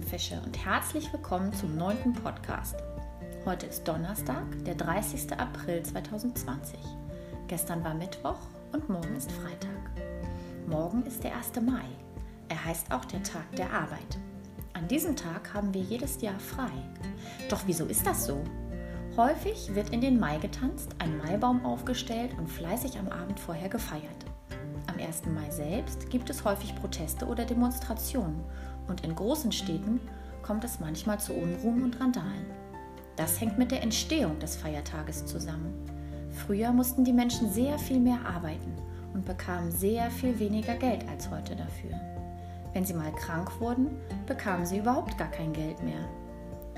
Dosenfische und herzlich willkommen zum neunten Podcast. Heute ist Donnerstag, der 30. April 2020. Gestern war Mittwoch und morgen ist Freitag. Morgen ist der 1. Mai. Er heißt auch der Tag der Arbeit. An diesem Tag haben wir jedes Jahr frei. Doch wieso ist das so? Häufig wird in den Mai getanzt, ein Maibaum aufgestellt und fleißig am Abend vorher gefeiert. Am 1. Mai selbst gibt es häufig Proteste oder Demonstrationen und in großen Städten kommt es manchmal zu Unruhen und Randalen. Das hängt mit der Entstehung des Feiertages zusammen. Früher mussten die Menschen sehr viel mehr arbeiten und bekamen sehr viel weniger Geld als heute dafür. Wenn sie mal krank wurden, bekamen sie überhaupt gar kein Geld mehr.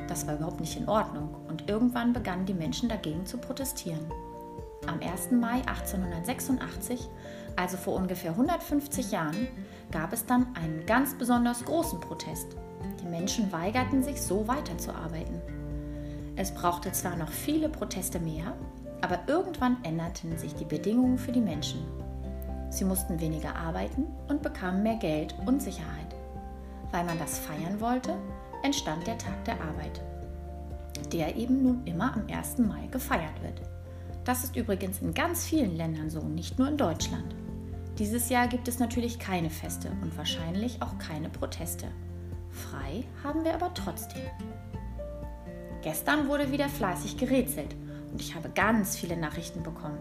Das war überhaupt nicht in Ordnung und irgendwann begannen die Menschen dagegen zu protestieren. Am 1. Mai 1886, also vor ungefähr 150 Jahren, gab es dann einen ganz besonders großen Protest. Die Menschen weigerten sich, so weiterzuarbeiten. Es brauchte zwar noch viele Proteste mehr, aber irgendwann änderten sich die Bedingungen für die Menschen. Sie mussten weniger arbeiten und bekamen mehr Geld und Sicherheit. Weil man das feiern wollte, entstand der Tag der Arbeit, der eben nun immer am 1. Mai gefeiert wird. Das ist übrigens in ganz vielen Ländern so, nicht nur in Deutschland. Dieses Jahr gibt es natürlich keine Feste und wahrscheinlich auch keine Proteste. Frei haben wir aber trotzdem. Gestern wurde wieder fleißig gerätselt und ich habe ganz viele Nachrichten bekommen.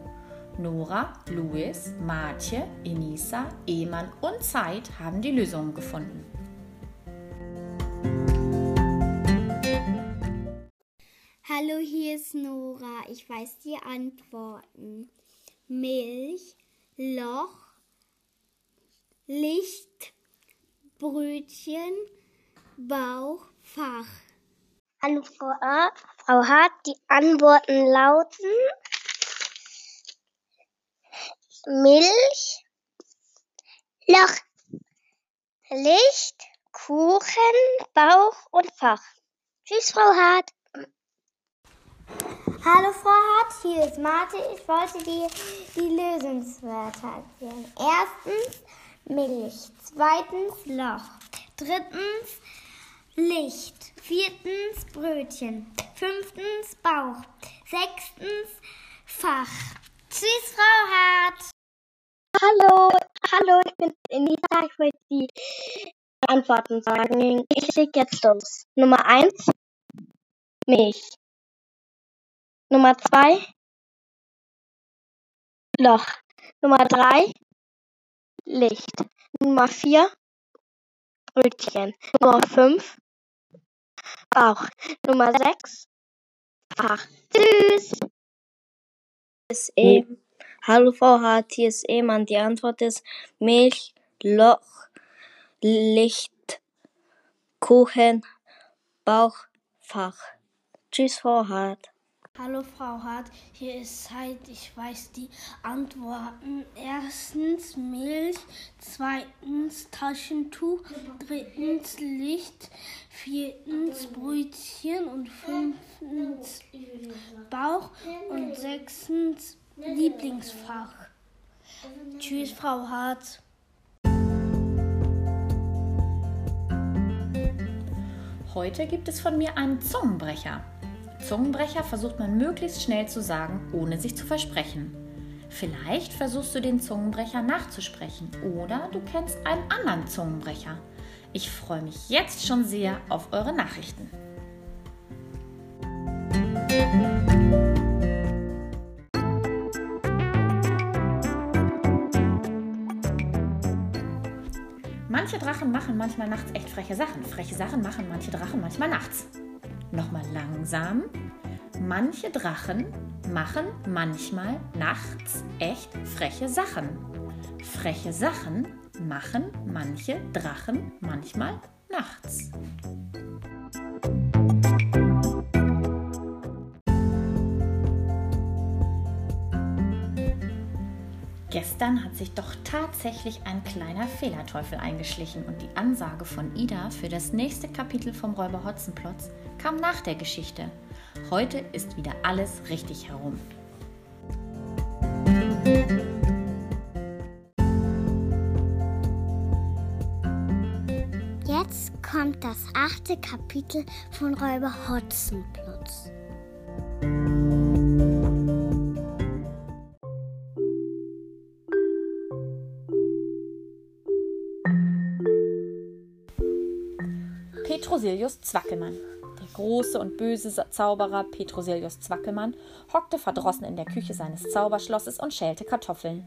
Nora, Louis, Martje, Enisa, Eman und Zeit haben die Lösungen gefunden. Hallo, hier ist Nora. Ich weiß die Antworten. Milch, Loch, Licht, Brötchen, Bauch, Fach. Hallo Frau, A, Frau Hart, die Antworten lauten Milch, Loch, Licht, Kuchen, Bauch und Fach. Tschüss, Frau Hart. Hallo Frau Hart, hier ist Marte. Ich wollte dir die Lösungswörter erzählen. Erstens Milch, zweitens Loch, drittens Licht, viertens Brötchen, fünftens Bauch, sechstens Fach. Tschüss, Frau Hart. Hallo, hallo, ich bin Anita. Ich wollte die Antworten sagen. Ich leg jetzt los. Nummer eins Milch. Nummer zwei Loch. Nummer drei Licht. Nummer vier Brötchen. Nummer fünf Bauch. Nummer sechs Fach. Tschüss. ist E. Hallo hier ist Eman. Die Antwort ist Milch, Loch, Licht, Kuchen, Bauch, Fach. Tschüss, Hart. Hallo Frau Hart, hier ist Zeit. Ich weiß die Antworten. Erstens Milch, zweitens Taschentuch, drittens Licht, viertens Brötchen und fünftens Bauch und sechstens Lieblingsfach. Tschüss, Frau Hart. Heute gibt es von mir einen Zungenbrecher. Zungenbrecher versucht man möglichst schnell zu sagen, ohne sich zu versprechen. Vielleicht versuchst du den Zungenbrecher nachzusprechen oder du kennst einen anderen Zungenbrecher. Ich freue mich jetzt schon sehr auf eure Nachrichten. Manche Drachen machen manchmal nachts echt freche Sachen. Freche Sachen machen manche Drachen manchmal nachts. Nochmal langsam. Manche Drachen machen manchmal nachts echt freche Sachen. Freche Sachen machen manche Drachen manchmal nachts. Gestern hat sich doch tatsächlich ein kleiner Fehlerteufel eingeschlichen und die Ansage von Ida für das nächste Kapitel vom Räuber Hotzenplotz kam nach der Geschichte. Heute ist wieder alles richtig herum. Jetzt kommt das achte Kapitel von Räuber Hotzenplotz. Petrosilius Zwackelmann. Große und böse Zauberer Petrosilius Zwackelmann hockte verdrossen in der Küche seines Zauberschlosses und schälte Kartoffeln.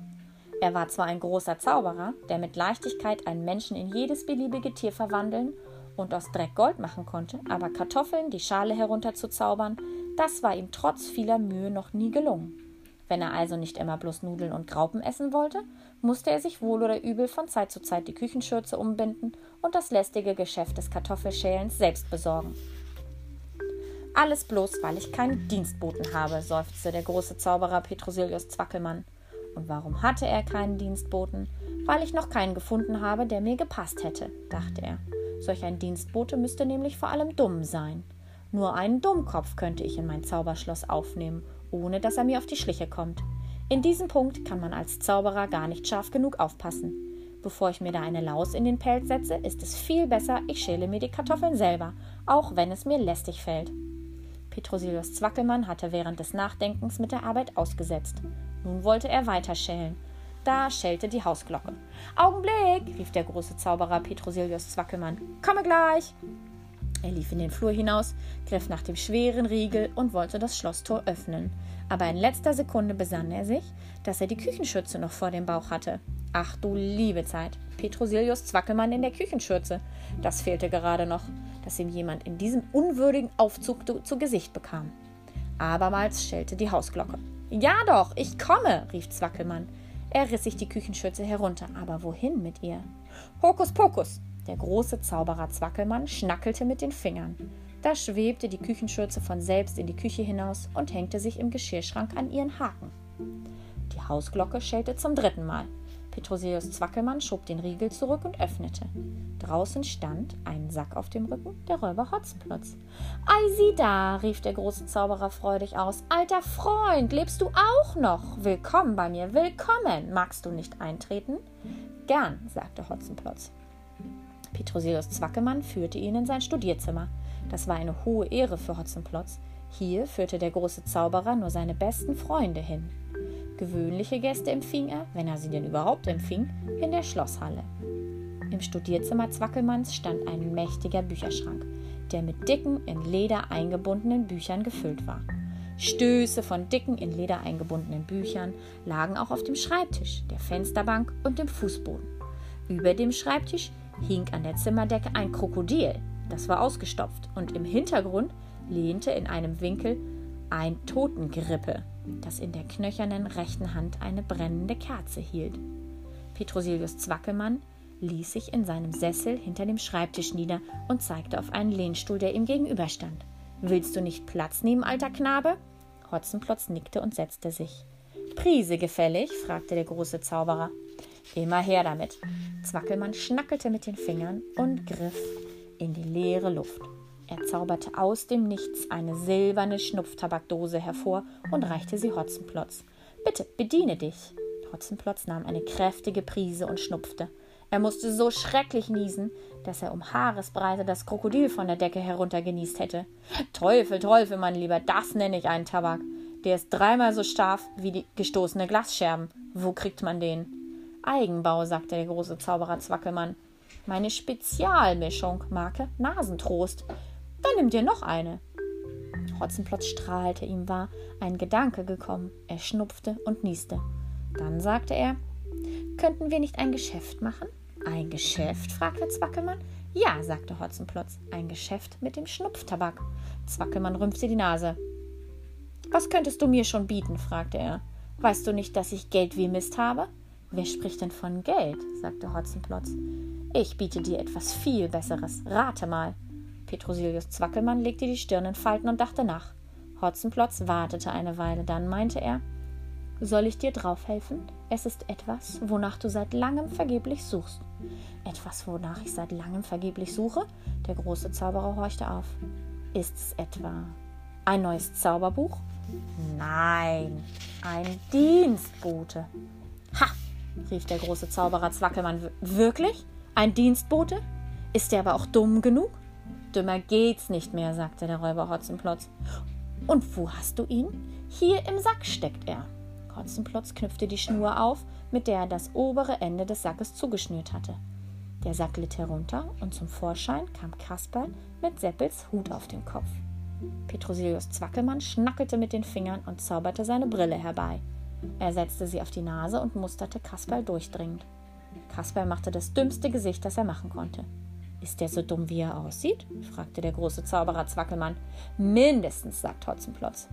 Er war zwar ein großer Zauberer, der mit Leichtigkeit einen Menschen in jedes beliebige Tier verwandeln und aus Dreck Gold machen konnte, aber Kartoffeln die Schale herunterzuzaubern, das war ihm trotz vieler Mühe noch nie gelungen. Wenn er also nicht immer bloß Nudeln und Graupen essen wollte, musste er sich wohl oder übel von Zeit zu Zeit die Küchenschürze umbinden und das lästige Geschäft des Kartoffelschälens selbst besorgen. Alles bloß, weil ich keinen Dienstboten habe, seufzte der große Zauberer Petrosilius Zwackelmann. Und warum hatte er keinen Dienstboten? Weil ich noch keinen gefunden habe, der mir gepasst hätte, dachte er. Solch ein Dienstbote müsste nämlich vor allem dumm sein. Nur einen Dummkopf könnte ich in mein Zauberschloss aufnehmen, ohne dass er mir auf die Schliche kommt. In diesem Punkt kann man als Zauberer gar nicht scharf genug aufpassen. Bevor ich mir da eine Laus in den Pelz setze, ist es viel besser, ich schäle mir die Kartoffeln selber, auch wenn es mir lästig fällt. Petrosilius Zwackelmann hatte während des Nachdenkens mit der Arbeit ausgesetzt. Nun wollte er weiter schälen. Da schellte die Hausglocke. Augenblick, rief der große Zauberer Petrosilius Zwackelmann. Komme gleich! Er lief in den Flur hinaus, griff nach dem schweren Riegel und wollte das Schlosstor öffnen. Aber in letzter Sekunde besann er sich, dass er die Küchenschürze noch vor dem Bauch hatte. Ach du liebe Zeit! Petrosilius Zwackelmann in der Küchenschürze. Das fehlte gerade noch, dass ihm jemand in diesem unwürdigen Aufzug zu Gesicht bekam. Abermals schellte die Hausglocke. Ja doch, ich komme, rief Zwackelmann. Er riss sich die Küchenschürze herunter, aber wohin mit ihr? Hokus pokus! Der große Zauberer Zwackelmann schnackelte mit den Fingern. Da schwebte die Küchenschürze von selbst in die Küche hinaus und hängte sich im Geschirrschrank an ihren Haken. Die Hausglocke schellte zum dritten Mal. Petrosius Zwackelmann schob den Riegel zurück und öffnete. Draußen stand, ein Sack auf dem Rücken, der Räuber Hotzenplotz. Ei, sieh da, rief der große Zauberer freudig aus. Alter Freund, lebst du auch noch? Willkommen bei mir, willkommen. Magst du nicht eintreten? Gern, sagte Hotzenplotz. Petrosius Zwackelmann führte ihn in sein Studierzimmer. Das war eine hohe Ehre für Hotzenplotz. Hier führte der große Zauberer nur seine besten Freunde hin. Gewöhnliche Gäste empfing er, wenn er sie denn überhaupt empfing, in der Schlosshalle. Im Studierzimmer Zwackelmanns stand ein mächtiger Bücherschrank, der mit dicken, in Leder eingebundenen Büchern gefüllt war. Stöße von dicken, in Leder eingebundenen Büchern lagen auch auf dem Schreibtisch, der Fensterbank und dem Fußboden. Über dem Schreibtisch hing an der Zimmerdecke ein Krokodil, das war ausgestopft, und im Hintergrund lehnte in einem Winkel ein Totengrippe, das in der knöchernen rechten Hand eine brennende Kerze hielt. Petrosilius Zwackelmann ließ sich in seinem Sessel hinter dem Schreibtisch nieder und zeigte auf einen Lehnstuhl, der ihm gegenüberstand. Willst du nicht Platz nehmen, alter Knabe? Hotzenplotz nickte und setzte sich. Prise gefällig? fragte der große Zauberer. Immer her damit. Zwackelmann schnackelte mit den Fingern und griff in die leere Luft. Er zauberte aus dem Nichts eine silberne Schnupftabakdose hervor und reichte sie Hotzenplotz. Bitte, bediene dich. Hotzenplotz nahm eine kräftige Prise und schnupfte. Er musste so schrecklich niesen, dass er um Haaresbreite das Krokodil von der Decke heruntergenießt hätte. Teufel, Teufel, mein Lieber, das nenne ich einen Tabak. Der ist dreimal so scharf wie die gestoßene Glasscherben. Wo kriegt man den? Eigenbau, sagte der große Zauberer Zwackelmann. Meine Spezialmischung, Marke Nasentrost. Dann nimm dir noch eine. Hotzenplotz strahlte, ihm war ein Gedanke gekommen. Er schnupfte und nieste. Dann sagte er, könnten wir nicht ein Geschäft machen? Ein Geschäft? fragte Zwackelmann. Ja, sagte Hotzenplotz, ein Geschäft mit dem Schnupftabak. Zwackelmann rümpfte die Nase. Was könntest du mir schon bieten? fragte er. Weißt du nicht, dass ich Geld wie Mist habe? Wer spricht denn von Geld? sagte Hotzenplotz. Ich biete dir etwas viel Besseres. Rate mal. Petrosilius Zwackelmann legte die Stirn in Falten und dachte nach. Hotzenplotz wartete eine Weile, dann meinte er Soll ich dir draufhelfen? Es ist etwas, wonach du seit langem vergeblich suchst. Etwas, wonach ich seit langem vergeblich suche? Der große Zauberer horchte auf. Ist es etwa ein neues Zauberbuch? Nein, ein Dienstbote. Ha! rief der große Zauberer Zwackelmann. Wirklich? Ein Dienstbote? Ist er aber auch dumm genug? Dümmer geht's nicht mehr, sagte der Räuber Hotzenplotz. Und wo hast du ihn? Hier im Sack steckt er. Hotzenplotz knüpfte die Schnur auf, mit der er das obere Ende des Sackes zugeschnürt hatte. Der Sack glitt herunter und zum Vorschein kam Kasperl mit Seppels Hut auf dem Kopf. Petrosilius Zwackelmann schnackelte mit den Fingern und zauberte seine Brille herbei. Er setzte sie auf die Nase und musterte Kasperl durchdringend. Kasperl machte das dümmste Gesicht, das er machen konnte. Ist der so dumm, wie er aussieht? fragte der große Zauberer Zwackelmann. Mindestens, sagt Hotzenplotz.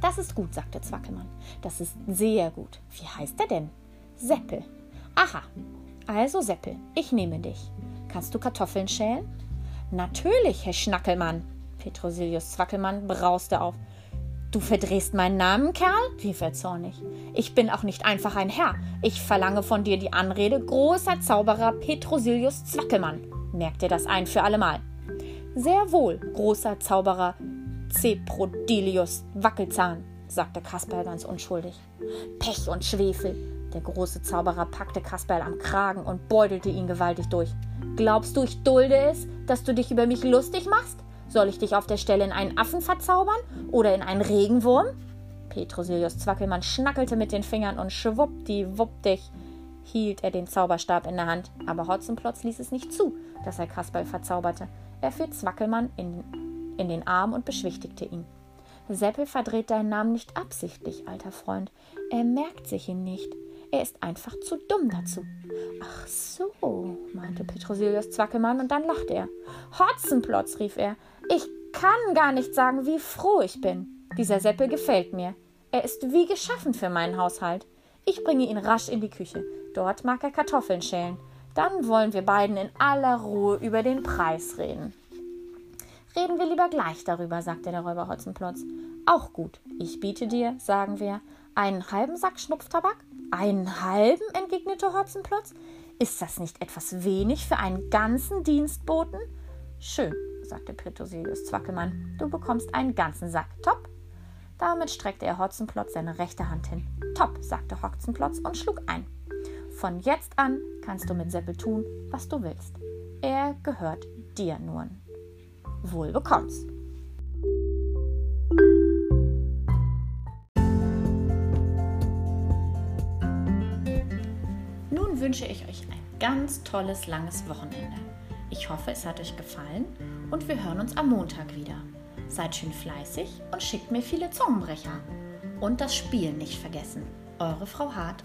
Das ist gut, sagte Zwackelmann. Das ist sehr gut. Wie heißt er denn? Seppel. Aha. Also Seppel, ich nehme dich. Kannst du Kartoffeln schälen? Natürlich, Herr Schnackelmann. Petrosilius Zwackelmann brauste auf. Du verdrehst meinen Namen, Kerl? rief er zornig. Ich bin auch nicht einfach ein Herr. Ich verlange von dir die Anrede großer Zauberer Petrosilius Zwackelmann. Merk dir das ein für allemal. Sehr wohl, großer Zauberer Ceprodilius Wackelzahn, sagte Kasperl ganz unschuldig. Pech und Schwefel. Der große Zauberer packte Kasperl am Kragen und beutelte ihn gewaltig durch. Glaubst du, ich dulde es, dass du dich über mich lustig machst? Soll ich dich auf der Stelle in einen Affen verzaubern oder in einen Regenwurm? Petrosilius Zwackelmann schnackelte mit den Fingern und schwuppdiwuppdig hielt er den Zauberstab in der Hand. Aber Hotzenplotz ließ es nicht zu, dass er Kasperl verzauberte. Er fiel Zwackelmann in, in den Arm und beschwichtigte ihn. Seppel verdreht deinen Namen nicht absichtlich, alter Freund. Er merkt sich ihn nicht. Er ist einfach zu dumm dazu. Ach so, meinte Petrosilius Zwackelmann und dann lachte er. Hotzenplotz, rief er. Ich kann gar nicht sagen, wie froh ich bin. Dieser Seppel gefällt mir. Er ist wie geschaffen für meinen Haushalt. Ich bringe ihn rasch in die Küche. Dort mag er Kartoffeln schälen. Dann wollen wir beiden in aller Ruhe über den Preis reden. Reden wir lieber gleich darüber, sagte der Räuber Hotzenplotz. Auch gut. Ich biete dir, sagen wir, einen halben Sack Schnupftabak? Einen halben? entgegnete Hotzenplotz. Ist das nicht etwas wenig für einen ganzen Dienstboten? Schön, sagte Petrosilius Zwackelmann. Du bekommst einen ganzen Sack. Top. Damit streckte er Hotzenplotz seine rechte Hand hin. Top, sagte Hotzenplotz und schlug ein. Von jetzt an kannst du mit Seppel tun, was du willst. Er gehört dir nun. Wohl bekommst. Nun wünsche ich euch ein ganz tolles, langes Wochenende. Ich hoffe, es hat euch gefallen und wir hören uns am Montag wieder. Seid schön fleißig und schickt mir viele Zungenbrecher. Und das Spiel nicht vergessen. Eure Frau Hart.